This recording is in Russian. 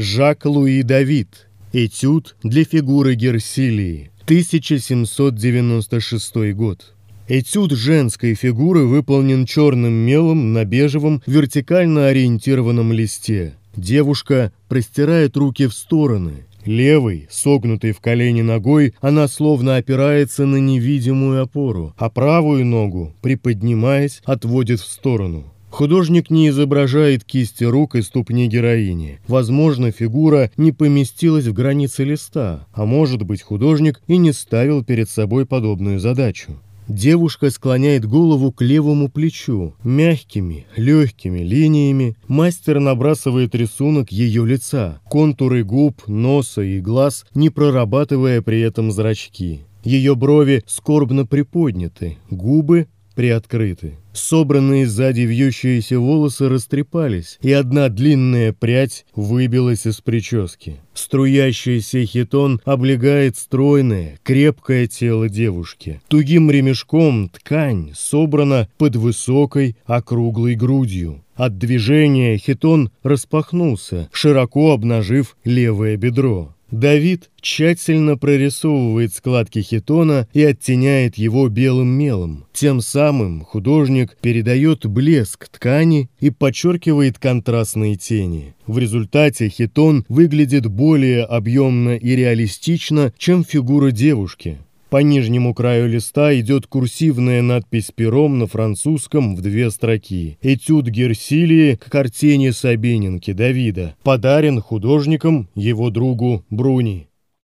Жак-Луи Давид. Этюд для фигуры Герсилии. 1796 год. Этюд женской фигуры выполнен черным мелом на бежевом вертикально ориентированном листе. Девушка простирает руки в стороны. Левой, согнутой в колени ногой, она словно опирается на невидимую опору, а правую ногу, приподнимаясь, отводит в сторону. Художник не изображает кисти рук и ступни героини. Возможно, фигура не поместилась в границы листа, а может быть, художник и не ставил перед собой подобную задачу. Девушка склоняет голову к левому плечу. Мягкими, легкими линиями мастер набрасывает рисунок ее лица, контуры губ, носа и глаз, не прорабатывая при этом зрачки. Ее брови скорбно приподняты, губы приоткрыты. Собранные сзади вьющиеся волосы растрепались, и одна длинная прядь выбилась из прически. Струящийся хитон облегает стройное, крепкое тело девушки. Тугим ремешком ткань собрана под высокой, округлой грудью. От движения хитон распахнулся, широко обнажив левое бедро. Давид тщательно прорисовывает складки хитона и оттеняет его белым мелом. Тем самым художник передает блеск ткани и подчеркивает контрастные тени. В результате хитон выглядит более объемно и реалистично, чем фигура девушки. По нижнему краю листа идет курсивная надпись пером на французском в две строки. Этюд Герсилии к картине Сабининки Давида. Подарен художником его другу Бруни.